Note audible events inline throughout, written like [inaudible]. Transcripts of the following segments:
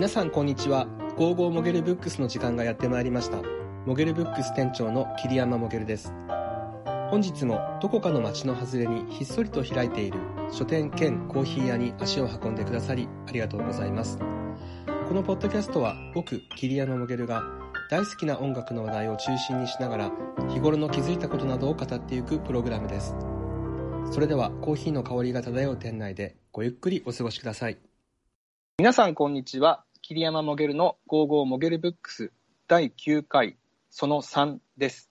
皆さんこんにちは。ゴーゴーモゲルブックスの時間がやってまいりました。モゲルブックス店長の桐山モゲルです。本日もどこかの街の外れにひっそりと開いている書店兼コーヒー屋に足を運んでくださりありがとうございます。このポッドキャストは僕、桐山モゲルが大好きな音楽の話題を中心にしながら日頃の気づいたことなどを語っていくプログラムです。それではコーヒーの香りが漂う店内でごゆっくりお過ごしください。皆さんこんにちは。桐山モゲルのゴーゴーモゲルブックス第9回その3です。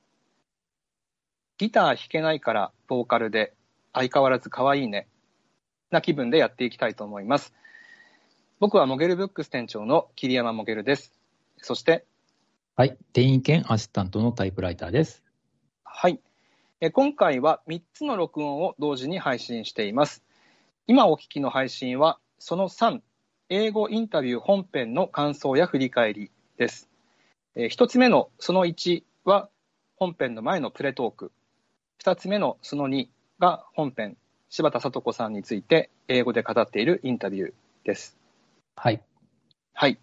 ギター弾けないからボーカルで相変わらず可愛いねな気分でやっていきたいと思います。僕はモゲルブックス店長の桐山モゲルです。そして、はい。店員兼アシスタントのタイプライターです。はい。え今回は3つの録音を同時に配信しています。今お聞きの配信はその3、英語インタビュー本編の感想や振り返りです。え1つ目のその1は本編の前のプレトーク。2つ目のその2が本編、柴田聡子さんについて英語で語っているインタビューです。はい。はい。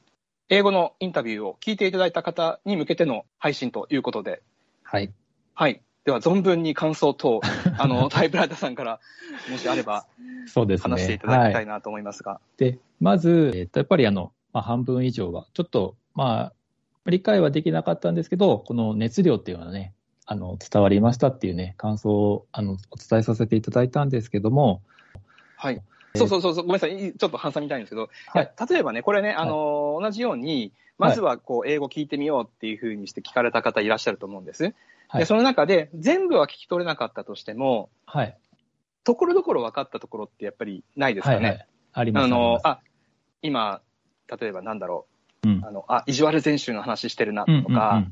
英語のインタビューを聞いていただいた方に向けての配信ということで、はい。はい。では、存分に感想等、[laughs] あの、タイプライターさんから、もしあれば、そうですね。話していただきたはいなと思いますが。で、まず、えっと、やっぱりあの、まあ、半分以上は、ちょっと、まあ、理解はできなかったんですけど、この熱量っていうのはね、あの、伝わりましたっていうね、感想を、あの、お伝えさせていただいたんですけども、はい。そうそうそうそう、ごめんなさい、ちょっと挟みたいんですけど、はい例えばね、これね、あの、同じように、まずはこう、英語聞いてみようっていうふうにして聞かれた方いらっしゃると思うんです。はいで、その中で、全部は聞き取れなかったとしても、はい。ところどころ分かったところってやっぱりないですかね。はい、はい。ありますあの、ああ、今、例えばなんだろりますう、あの、あ、意地悪全集の話してるなうん、とか、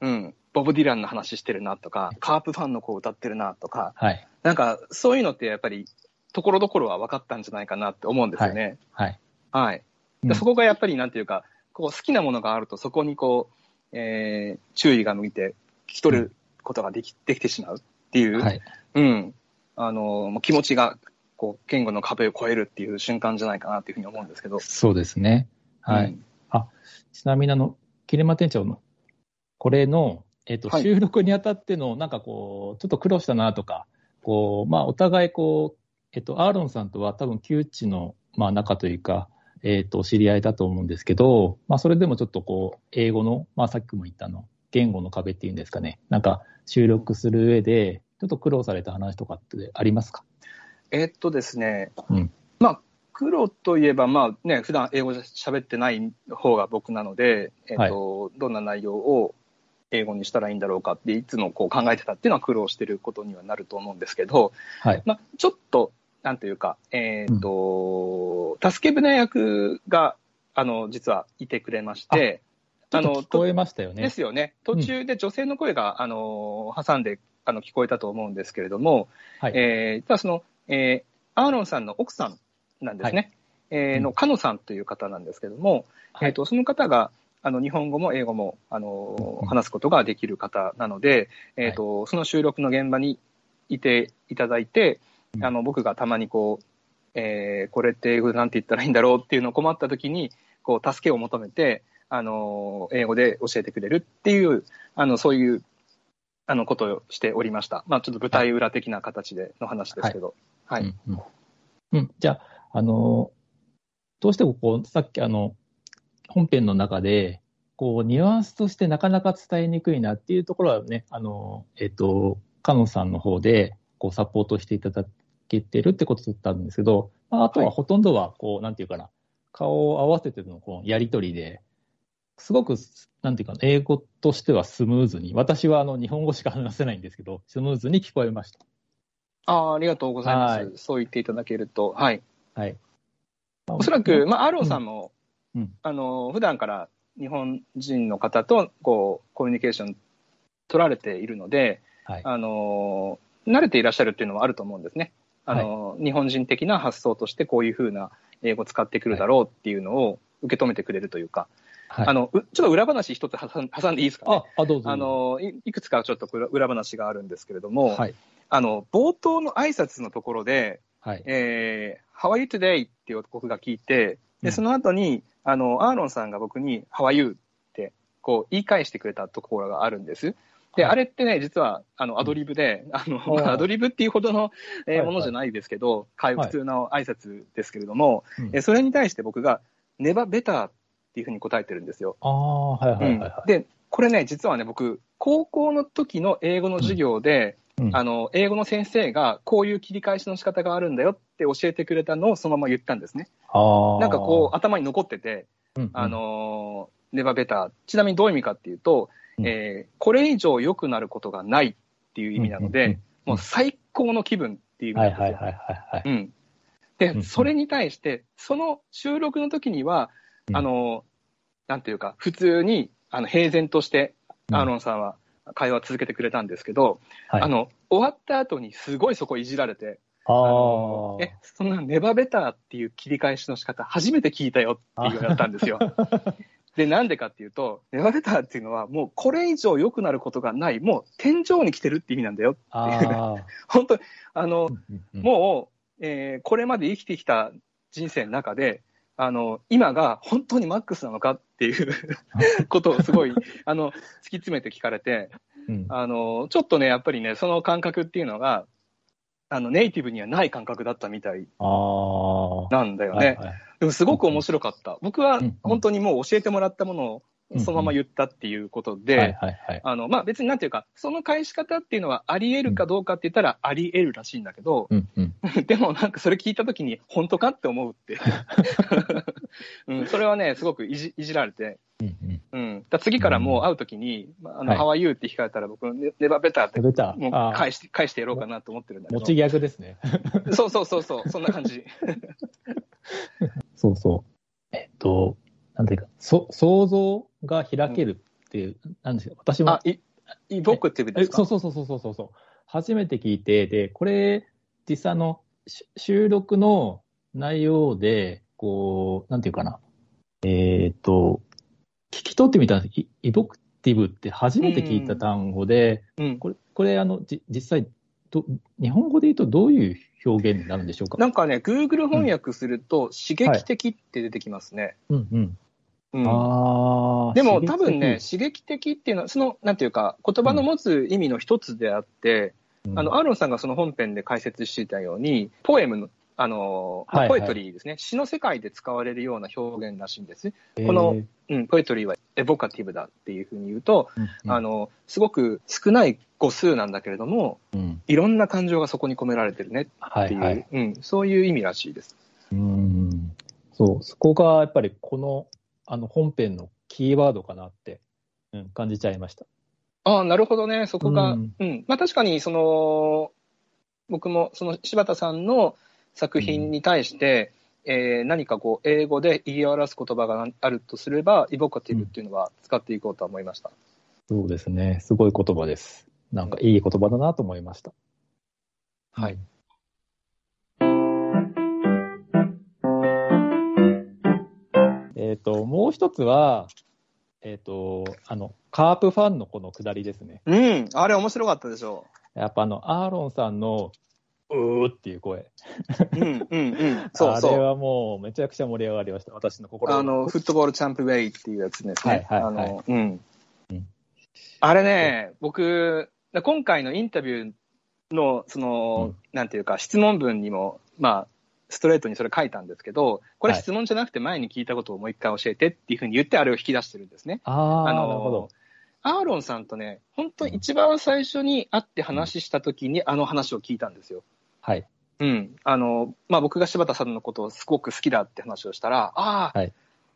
うんうんうんうん、ボブ・ディランの話してるなとか、カープファンの子歌ってるなとか、はい。なんかそういうのってやっぱり、ところどころは分かったんじゃないかなって思うんですよね。はい。はい。うんでそこがやっぱりなんていうか、こう好きなものがあるとそこにこう、えー注意が向いて聞き取ることができ,、できてしまうっていう、はい。うん。あの、気持ちが、こう、言語の壁を越えるっていう瞬間じゃないかなっていうふうに思うんですけど。そうですね。はい。うんちなみにあの、切れ間店長の、これの、えっ、と、はい収録にあたっての、なんかこう、ちょっと苦労したなとか、こう、まあ、お互いこう、えっ、と、アーロンさんとは多分、旧知の、まあ、仲というか、えっ、と、お知り合いだと思うんですけど、まあ、それでもちょっとこう、英語の、まあ、さっきも言ったあの、言語の壁っていうんですかね、なんか、収録する上で、ちょっと苦労された話とかってありますか？えーっとですね、うん。まあ、黒といえば、まあね、普段英語で喋ってない方が僕なので、えーっとどんな内容を英語にしたらいいんだろうかって、いつもこう考えてたっていうのは苦労してることにはなると思うんですけど、はい。まあ、ちょっと、なんというか、えーっと、助け舟役が、あの、実はいてくれまして、ちょっと聞こえましたよね。ですよね。途中で女性の声が、あの、挟んで、あの、聞こえたと思うんですけれども、はい。えー、実はその、えー、アーロンさんの奥さんなんですね。えーの、カノさんという方なんですけども、はいえっ、と、その方が、あの、日本語も英語も、あのうん話すことができる方なので、えっ、と、その収録の現場にいていただいて、うんあの、僕がたまにこう、えーこれって英語でなんて言ったらいいんだろうっていうのを困った時に、こう、助けを求めて、あの、英語で教えてくれるっていう、あの、そういう、あの、ことをしておりました。まあ、ちょっと舞台裏的な形での話ですけど。はい。うんうんうん、じゃあ、あの、どうしてもこう、さっきあの、本編の中で、こう、ニュアンスとしてなかなか伝えにくいなっていうところはね、あの、えっと、カノンさんの方で、こう、サポートしていただけてるってことだったんですけど、まあ、あとはほとんどは、こう、なんていうかな、顔を合わせてのこのやりとりで、すごく、なんていうかな、英語としてはスムーズに、私はあの、日本語しか話せないんですけど、スムーズに聞こえました。ああ、ありがとうございます。はいそう言っていただけると。はい。はい。おそらく、まあ、アーロンさんも、うんあの、普段から日本人の方と、こう、コミュニケーション取られているので、はい。あの、慣れていらっしゃるっていうのはあると思うんですね。あの、日本人的な発想としてこういうふうな英語を使ってくるだろうっていうのを受け止めてくれるというか、はいあの、うちょっと裏話一つ挟んでいいですかね？あ、あ、どうぞ。あ、のい、いくつかちょっと裏裏話があるんですけれども、はい。あの、冒頭の挨拶のところで、はい。えー、How are you today? っていう僕が聞いて、で、その後に、あの、アーロンさんが僕に、How are you? って、こう、言い返してくれたところがあるんです。で、はいあれってね、実は、あの、アドリブで、あの、おーまあ [laughs] アドリブっていうほどの、えーはいものじゃないですけど、会はい普通の挨拶ですけれども、うんえそれに対して僕が、ネバベターっていうふうに答えてるんですよ。ああ、はいはいはいはい。で、これね、実はね、僕、高校の時の英語の授業で、うんあの、英語の先生が、こういう切り返しの仕方があるんだよって教えてくれたのをそのまま言ったんですね。ああ。なんかこう、頭に残ってて、うん、あのー、ネバベター。ちなみにどういう意味かっていうと、うんえーこれ以上良くなることがないっていう意味なので、うんうんうんもう最高の気分っていう意味なんですよ。はいはいはいはいはい。うん。うんうで、んそれに対して、その収録の時には、うん。あの、なんていうか、普通に、あの、平然として、うん。アーロンさんは会話を続けてくれたんですけど、はい。あの、終わった後にすごいそこいじられて、あのーえ、そんなネバベターっていう切り返しの仕方初めて聞いたよっていうようになったんですよ。[laughs] で、なんでかっていうと、ネバベターっていうのはもうこれ以上良くなることがない、もう天井に来てるって意味なんだよっていう。あ [laughs] 本当に、あの、もう、えーこれまで生きてきた人生の中で、あの、今が本当にマックスなのかっていう [laughs] ことをすごい、[laughs] あの、突き詰めて聞かれて、うんあの、ちょっとね、やっぱりね、その感覚っていうのが、あの、ネイティブにはない感覚だったみたい。なんだよね。はいはいでもすごく面白かった。僕はうん本当にもう教えてもらったものをそのまま言ったっていうことで、別になんていうか、その返し方っていうのはあり得るかどうかって言ったらあり得るらしいんだけど、うんうん。[laughs] でもなんかそれ聞いたときに、本当かって思うって。[laughs] うん、それはね、すごくいじいじられて、うんうん。うん。だ次からもう会うときに、まああの、はい How are you? って聞かれたら僕、ネネバベターって。もう返して、返してやろうかなと思ってるんだけど。持ちギャグですね。[laughs] そうそうそうそう、そんな感じ。そうそう。えっと、なんていうか、そ想像が開けるっていう、なんですよ。私もあ、い、イボクティブですか？えそうそうそうそうそうそう。初めて聞いて、で、これ、実際あの、し収録の内容で、こう、なんていうかな。えっ、と、聞き取ってみたんですイイボクティブって初めて聞いた単語で、うん。これ、これ、あの、じ実際ど、日本語で言うとどういう表現になるんでしょうか？なんかね、Google 翻訳すると、刺激的って出てきますね。うんうん。うんでも多分ね、、刺激的っていうのは、その、なんていうか、言葉の持つ意味の一つであって、うんあの、アーロンさんがその本編で解説していたように、ポエムの、あの、まあはいはいポエトリーですね、詩の世界で使われるような表現らしいんです。えーこのうん、ポエトリーはエボカティブだっていうふうに言うと、うんうんあの、すごく少ない語数なんだけれども、うんいろんな感情がそこに込められてるねっていう、はいはい。うん、そういう意味らしいです。うん。そう、そこがやっぱりこの、あの本編のキーワードかなって、うん、感じちゃいました。ああ、なるほどね。そこが、ううんん、まあ確かに、その、僕も、その柴田さんの作品に対して、えー何かこう、英語で言い表す言葉があるとすれば、イボカティブっていうのは使っていこうとは思いました。そうですね。すごい言葉です。なんかいい言葉だなと思いました。はい。えっ、と、もう一つは、えっ、と、あの、カープファンのこの下りですね。うん、あれ面白かったでしょやっぱあの、アーロンさんの、うーっていう声。う。うん、うん、うん。[laughs] そうあれそう。はもうめちゃくちゃ盛り上がりました。私の心あの、フットボールチャンプウェイっていうやつですね。はいはいはいあの、うんうん。あれね、僕、今回のインタビューの、その、うんなんていうか、質問文にも、まあ、ストレートにそれ書いたんですけど、これはい質問じゃなくて前に聞いたことをもう一回教えてっていうふうに言ってあれを引き出してるんですね。ああ、あのなるほど。アーロンさんとね、本当一番最初に会って話した時にあの話を聞いたんですよ。はい。うん。あの、まあ、僕が柴田さんのことをすごく好きだって話をしたら、ああ、はい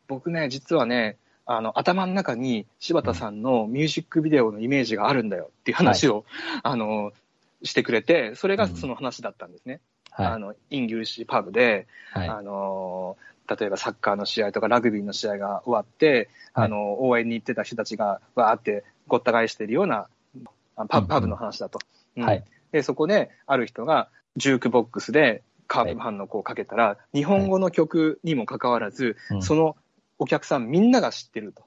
僕ね、実はね、あの、頭の中に柴田さんのミュージックビデオのイメージがあるんだよっていう話を、あの、してくれて、それがその話だったんですね。あはい。の、インギリッシュパブで、はい。あの、例えばサッカーの試合とかラグビーの試合が終わって、はいあの、応援に行ってた人たちがわーってごった返してるようなあパうんうんパブの話だと。うんはい。で、そこで、ある人が、ジュークボックスでカープファンの子をかけたら、日本語の曲にもかかわらず、うんそのお客さんみんなが知ってると。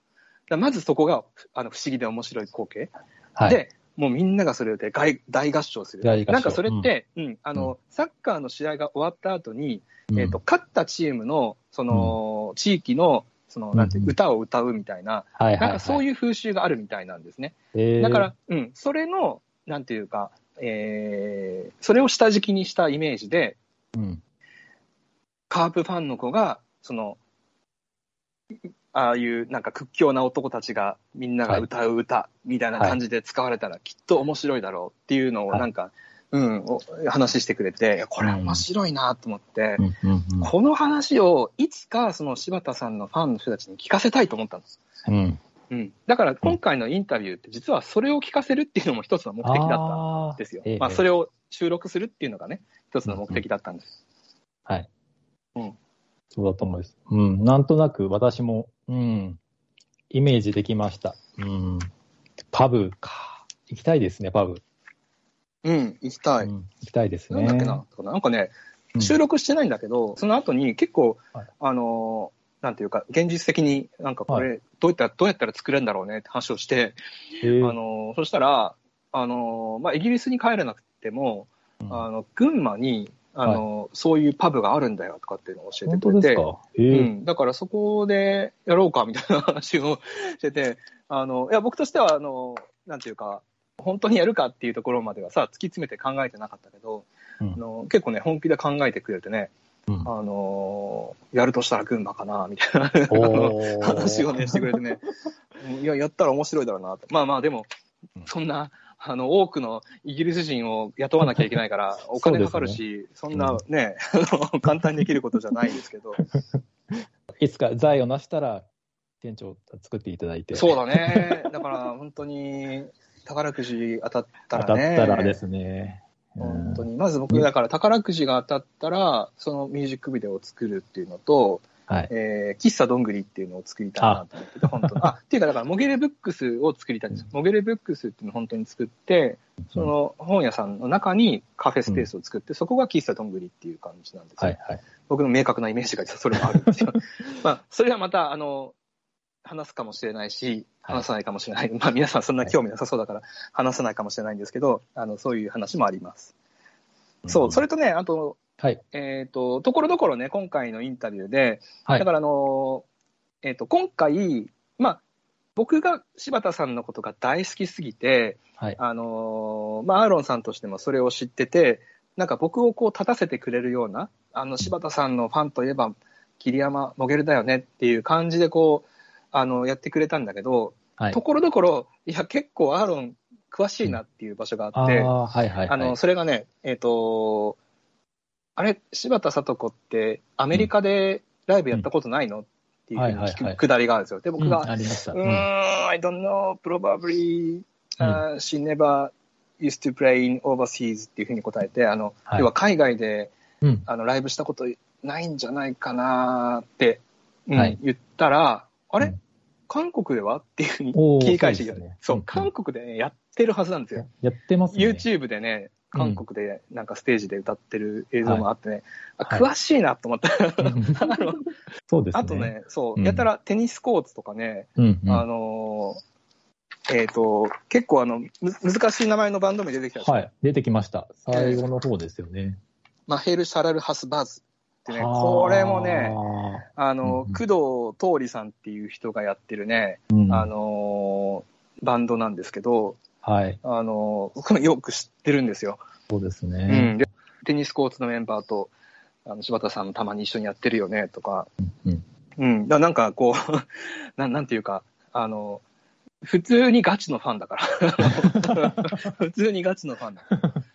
まずそこがあの不思議で面白い光景。はい。で、もうみんながそれで大大合唱する。なんかそれって、うん、あの、サッカーの試合が終わった後に、うんえっ、と、勝ったチームの、その、の、地域の、その、なんていううんうん歌を歌うみたいな、はいはい、はい。なんかそうう、いう風習があるみたいなんですね。えーだから、うん、それの、なんていうか、えー、それを下敷きにしたイメージで、うん。カープファンの子が、その、ああいうなんか屈強な男たちがみんなが歌う歌みたいな感じで使われたらきっと面白いだろうっていうのをはいなんか、うん、お話してくれて、これ面白いなと思って、うんうんうんこの話をいつかその柴田さんのファンの人たちに聞かせたいと思ったんです。うん。うん。だから今回のインタビューって実はそれを聞かせるっていうのも一つの目的だったんですよええ。まあそれを収録するっていうのがね、一つの目的だったんです。はい。うん。そうだと思います。うん。なんとなく私も、うん。イメージできました。うん。パブか。行きたいですね、パブ。うん、行きたい。うん、行きたいですね。なんだっけな、なんかね、うん収録してないんだけど、その後に結構、はいあのー、なんていうか、現実的になんかこれ、はどうやったら、どうやったら作れるんだろうねって話をして、あのーそしたら、あのーまあ、イギリスに帰れなくても、うんあの、群馬に、あのーそういうパブがあるんだよとかっていうのを教えて本くれて、うえ。ん、だからそこでやろうかみたいな話をしてて、[laughs] あの、いや、僕としては、あの、なんていうか、本当にやるかっていうところまではさ、突き詰めて考えてなかったけど、うん。あの結構ね、本気で考えてくれてね、うん。あのやるとしたら群馬かな、みたいな [laughs] 話をね、してくれてね、いや、やったら面白いだろうなと。まあまあ、でもうん、そんな、あの、多くのイギリス人を雇わなきゃいけないから、[laughs] お金かかるし、そんなね、あの簡単にできることじゃないですけど、[laughs] いつか財を成したら、店長作っていただいて。そうだね。だから、本当に、宝くじ当たった当たっらね。たらですね。に。本当に。まず僕、だから宝くじが当たったら、そのミュージックビデオを作るっていうのと、はい。えー、喫茶どんぐりっていうのを作りたいなと思ってて、本当に。あ、っていうか、だから、モゲルブックスを作りたいんです。モゲルブックスっていうのを本当に作って、その本屋さんの中にカフェスペースを作って、そこが喫茶どんぐりっていう感じなんですよ。はいはい。僕の明確なイメージが実はそれもあるんですよ。[laughs] [laughs] まあ、それはまた、あの、話すかもしれないし、はい話さないかもしれない。まあ、皆さんそんな興味なさそうだから、話さないかもしれないんですけど、あの、そういう話もあります。そう、それとね、あと、はい。えっ、と、ところどころね、今回のインタビューで、はいだからあの、えっ、と、今回、まあ、僕が柴田さんのことが大好きすぎて、はい。あのーまあ、アーロンさんとしてもそれを知ってて、なんか僕をこう立たせてくれるような、あの、柴田さんのファンといえば、桐山モゲルだよねっていう感じでこう、あの、やってくれたんだけど、はいと。ころどころ、いや、結構アーロン詳しいなっていう場所があって、ああ、はいはいはい。あの、それがね、えっ、と、あれ、柴田聡子ってアメリカでライブやったことないの、っていうふうに聞くくだりがあるんですよ。で、僕うんが、ありました。うーん、I don't know, probably、uh, she never used to play in overseas っていうふうに答えて、あの、はい。要は海外でうん。あのライブしたことないんじゃないかなって、うんはい。言ったら、あれ、うん。韓国では？っていうふうにおー切り返してきた。ね。そう、うん。うん韓国でね、やってるはずなんですよ。やってますね。YouTube でね、韓国でなんかステージで歌ってる映像もあってね、あはい詳しいなと思った。あのそうですね。あと、ね、そう、うんやたらテニスコーツとかね、うん、うん。あのーえっ、と、結構あの、む難しい名前のバンド名出てきたはい。出てきました。最後の方ですよね。マヘル・シャラル・ハス・バズってね、これもね、あの、うんうん工藤通さんっていう人がやってるね、あー、うんあのーバンドなんですけど、はい。あのー僕もよく知ってるんですよ。そうですうねん。。でテニスコーツのメンバーと、あの柴田さんもたまに一緒にやってるよねとか、うん。うん、だなんかこう [laughs] な、なんていうか、あの、普通にガチのファンだから。[laughs] 普通にガチのファンだ。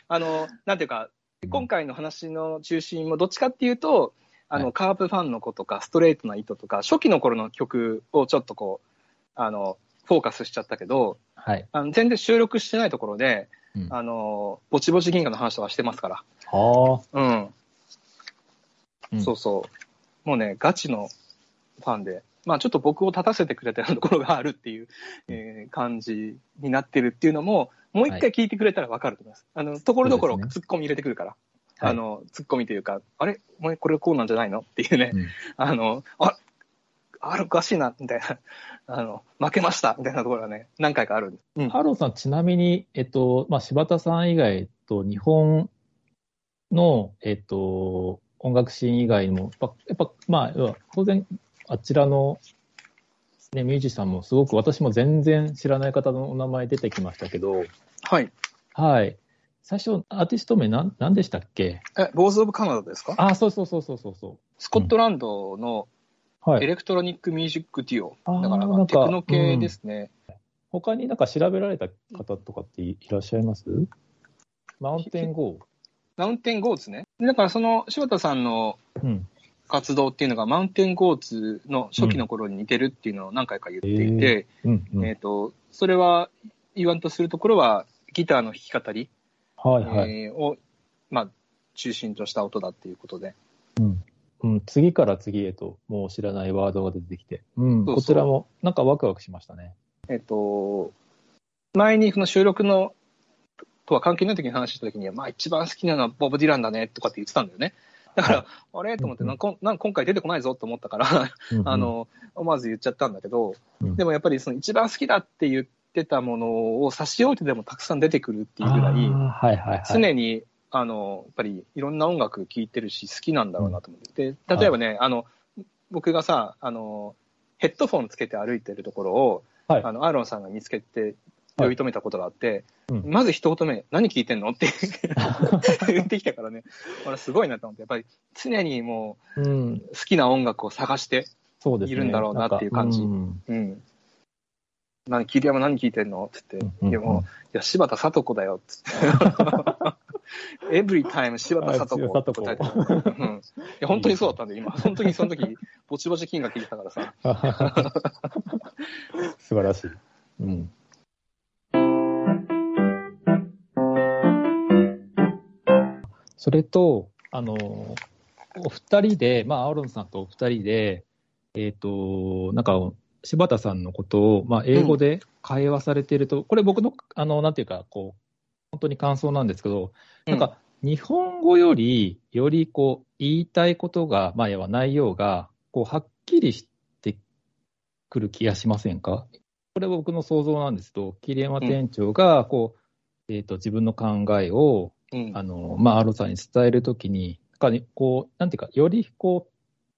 あの、なんていうか、今回の話の中心もどっちかっていうと、あの、はいカープファンの子とか、ストレートな糸とか、初期の頃の曲をちょっとこう、あの、フォーカスしちゃったけど、はい。あの全然収録してないところで、うんあの、ぼちぼち銀河の話とかしてますから。はうん。うんそうそう。もうね、ガチのファンで、まあちょっと僕を立たせてくれたようなところがあるっていう、えー感じになってるっていうのも、もう一回聞いてくれたらわかると思います。あの、ところどころツッコミ入れてくるから。はいあの、ツッコミというか、あれ？これこうなんじゃないの？っていうね、うんあの、あ、あれおかしいな、みたいな、[laughs] あの、負けました、みたいなところがね、何回かあるんです。うんハローさん、ちなみに、えっと、まあ、柴田さん以外と、日本の、えっと、音楽シーン以外にも、やっぱ、やっぱまあ、要は当然、あちらの、ね、ミュージシャンもすごく私も全然知らない方のお名前出てきましたけど、はい。はい。最初、アーティスト名なん、なんでしたっけ？え、 Boards of Canada ですか？あ、そうそうそうそうそうそスコットランドのう。はい。 electronic music duo。だから、なんかテクノ系ですね。他になんか調べられた方とかっていいらっしゃいます？ Mountain Go。Mountai n Goats ね。だから、その、柴田さんのうん。活動っていうのが、マウンテン・ゴーツの初期の頃に似てるっていうのを何回か言っていて、うん、うん。えっ、と、それは言わんとするところは、ギターの弾き語り、はいはい。えーを、まあ、中心とした音だっていうことで。うん。うん、次から次へと、もう知らないワードが出てきて。うん。そうそうこちらも、なんかワクワクしましたね。えっ、と、前にその収録の、とは関係ない時に話した時には、まあ一番好きなのはボブ・ディランだねとかって言ってたんだよね。だから、あれ？と思って、うんなんかなんか今回出てこないぞと思ったから、[laughs] あ、の、思わず言っちゃったんだけど、うんでもやっぱりその一番好きだって言ってたものを差し置いてでもたくさん出てくるっていうぐらい。常に、あの、やっぱりいろんな音楽聴いてるし、好きなんだろうなと思って。で、例えばね、あの、僕がさ、あの、ヘッドフォンつけて歩いてるところを、はい。あの、アーロンさんが見つけて、呼び止めたことがあって、うん。まず一言目、何聞いてんの？って [laughs] 言ってきたからね、俺すごいなと思って、やっぱり常にもうん。う好きな音楽を探して。いるんだろうなっていう感じ。なんかうん。何、桐山何聞いてんの？って言って、うんいやもう、いや、柴田聡子だよって言って。エブリタイム柴田聡子って答えてたうん。いや、本当にそうだったんで、今、[laughs] 本当にその時、ぼちぼち金が聞いてたからさ。う [laughs] ん素晴らしい。うん。それと、あの、お二人で、まあ、アーロンさんとお二人で、えっ、と、なんか、柴田さんのことを、まあ、英語で会話されていると、これ僕の、あの、なんていうか、こう、本当に感想なんですけど、なんか、日本語より、よりこう、言いたいことが、まあ、要は内容が、こう、はっきりしてくる気がしませんか？これは僕の想像なんですけど、桐山店長が、こう、えっ、と、自分の考えを、うん、あの、まあ、アロさんに伝えるときに、なんかね、こう、なんていうか、よりこう、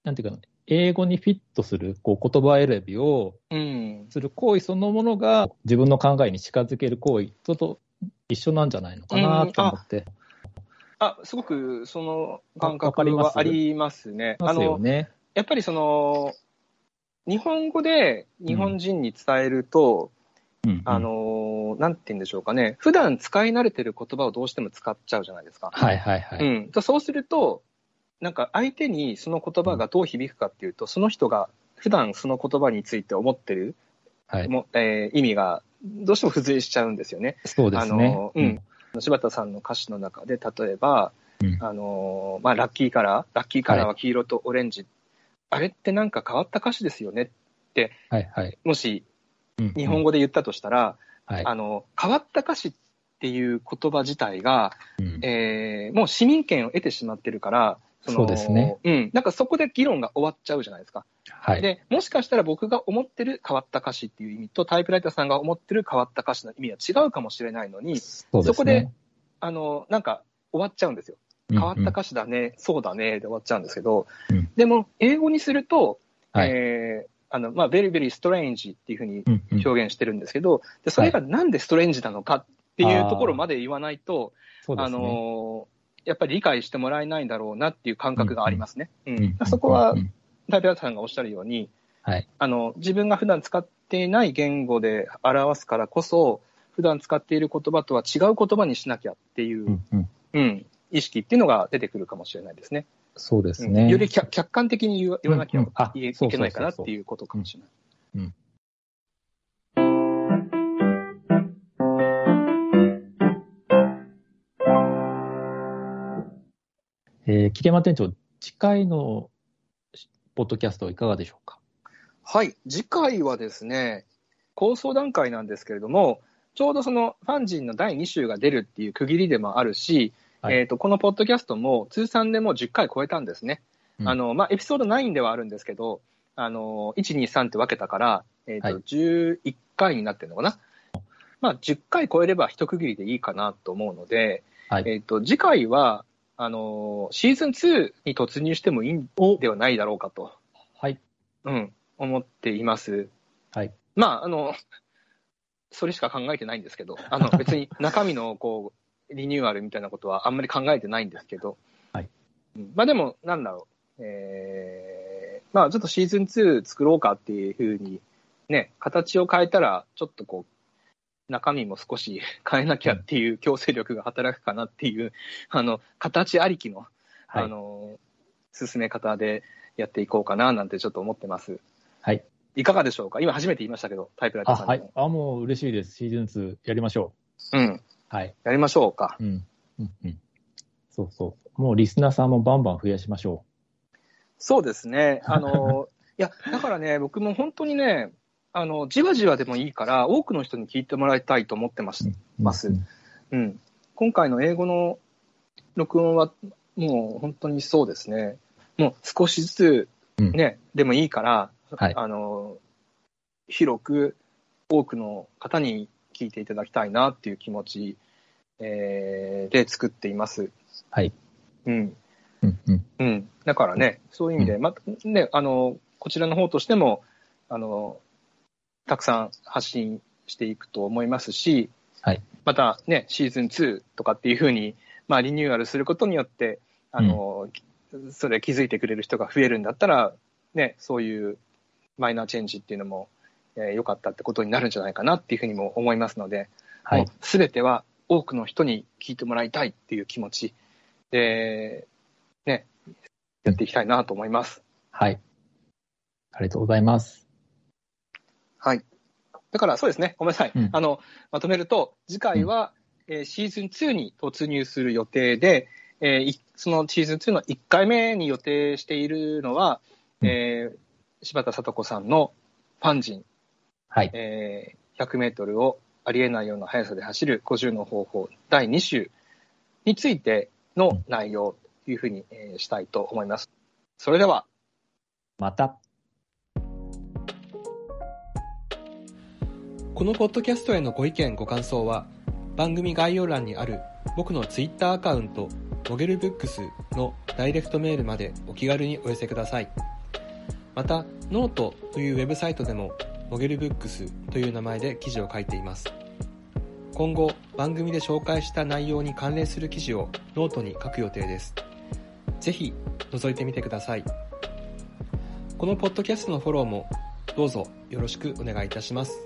なんていうか、英語にフィットする、こう、言葉選びをうん。する行為そのものが、自分の考えに近づける行為とと一緒なんじゃないのかなと思って。あ、すごくその感覚はありますね。あの、ね。やっぱりその、日本語で日本人に伝えると、うんうんあ、の、なんて言うんでしょうかね、普段使い慣れてる言葉をどうしても使っちゃうじゃないですか。はいはいはい。うん。とそうすると、なんか相手にその言葉がどう響くかっていうと、その人が普段その言葉について思ってる、はい。もえー意味がどうしても付随しちゃうんですよね。そうですね。あの、うん。柴田さんの歌詞の中で、例えば、うんあの、まあ、ラッキーカラー、ラッキーカラーは黄色とオレンジ。あれってなんか変わった歌詞ですよね。はいはい。もしうん日本語で言ったとしたら、はい。あの、変わった歌詞っていう言葉自体が、うんえーもう市民権を得てしまってるから、のそうですね。うん。なんかそこで議論が終わっちゃうじゃないですか。はい。で、もしかしたら僕が思ってる変わった歌詞っていう意味と、タイプライターさんが思ってる変わった歌詞の意味は違うかもしれないのに、そねそこで、あの、なんか終わっちゃうんですよ。変わった詞。歌詞だね、そうだね、で終わっちゃうんですけど、うんでも、英語にすると、はいえーあの、まあ、very, very strange っていうふうにうんうん表現してるんですけど、でそれがなんでストレンジなのかっていうところまで言わないと、あそうですね。のーやっぱり理解してもらえないんだろうなっていう感覚がありますね。うんうんそこはうんうんタイプライターさんがおっしゃるように、はい。あの自分が普段使っていない言語で表すからこそ、普段使っている言葉とは違う言葉にしなきゃっていう、うんうんうん、意識っていうのが出てくるかもしれないですね。そうですうんね。より客客観的に言わ言わなきゃいけないかなっていうことかもしれない。えー、桐山店長、次回のポッドキャストはいかがでしょうか？はい、次回はですね、構想段階なんですけれども、ちょうどそのファンジンの第2週が出るっていう区切りでもあるし、はいえー、とこのポッドキャストも通算でもう10回超えたんですね。うんあのまあ、エピソード9ではあるんですけど、あの1、2、3って分けたから、えーとはい11回になってるのかな？まあ、10回超えれば一区切りでいいかなと思うので、はい。えー、と次回はあのシーズン2に突入してもいいんではないだろうかと。はい。うん、思っています。はい。まあ、あの、それしか考えてないんですけど、あの、[laughs] 別に中身の、こう、リニューアルみたいなことはあんまり考えてないんですけど、はいうん。まあでも、なんだろう、えー、まあちょっとシーズン2作ろうかっていうふうに、ね、形を変えたら、ちょっとこう、中身も少し [laughs] 変えなきゃっていう強制力が働くかなっていう、[laughs] あの、形ありきの、はい。あの、進め方でやっていこうかななんてちょっと思ってます。はい。いかがでしょうか？今初めて言いましたけど、タイプライタあ、ーさん。はいあ、もう嬉しいです。シーズン2やりましょうん。う。はい。やりましょうか。うん。うんうん。そうそう。もうリスナーさんもバンバン増やしましょそうですね。あの、[laughs] いや、だからね、僕も本当にね、あの、じわじわでもいいから、多くの人に聞いてもらいたいと思ってます。う。ますうんうん。今回の英語の録音は、もう本当にそうですね。もう少しずつ、うんね、でもいいから、はいあの、広く多くの方に聞いていただきたいなっていう気持ち、えーで作っています。はい。うん。うんうん。うん。だからね、そういう意味で、ま、ね、あの、こちらの方としても、あの、たくさん発信していくと思いますし、はい。またね、シーズン2とかっていうふうに、まあ、リニューアルすることによって、あの、それ気づいてくれる人が増えるんだったら、ね、そういうマイナーチェンジっていうのも、えー良かったってことになるんじゃないかなっていうふうにも思いますので、はい。すべては多くの人に聞いてもらいたいっていう気持ちで、ね、やっていきたいなと思います。はい。ありがとうございます。はい。だからそうですね、ごめんなさい。うんあの、まとめると、次回は、えーシーズン2に突入する予定で、えーいそのシーズン2の1回目に予定しているのは、うんえー柴田聡子さんのファンジン、はい。えー100メートルをありえないような速さで走る50の方法第2週についての内容というふうに、えーしたいと思います。それでは、また。このポッドキャストへのご意見ご感想は番組概要欄にある僕のツイッターアカウントもげるブックスのダイレクトメールまでお気軽にお寄せください。またノートというウェブサイトでももげるブックスという名前で記事を書いています。今後番組で紹介した内容に関連する記事をノートに書く予定です。ぜひ覗いてみてください。このポッドキャストのフォローもどうぞよろしくお願いいたします。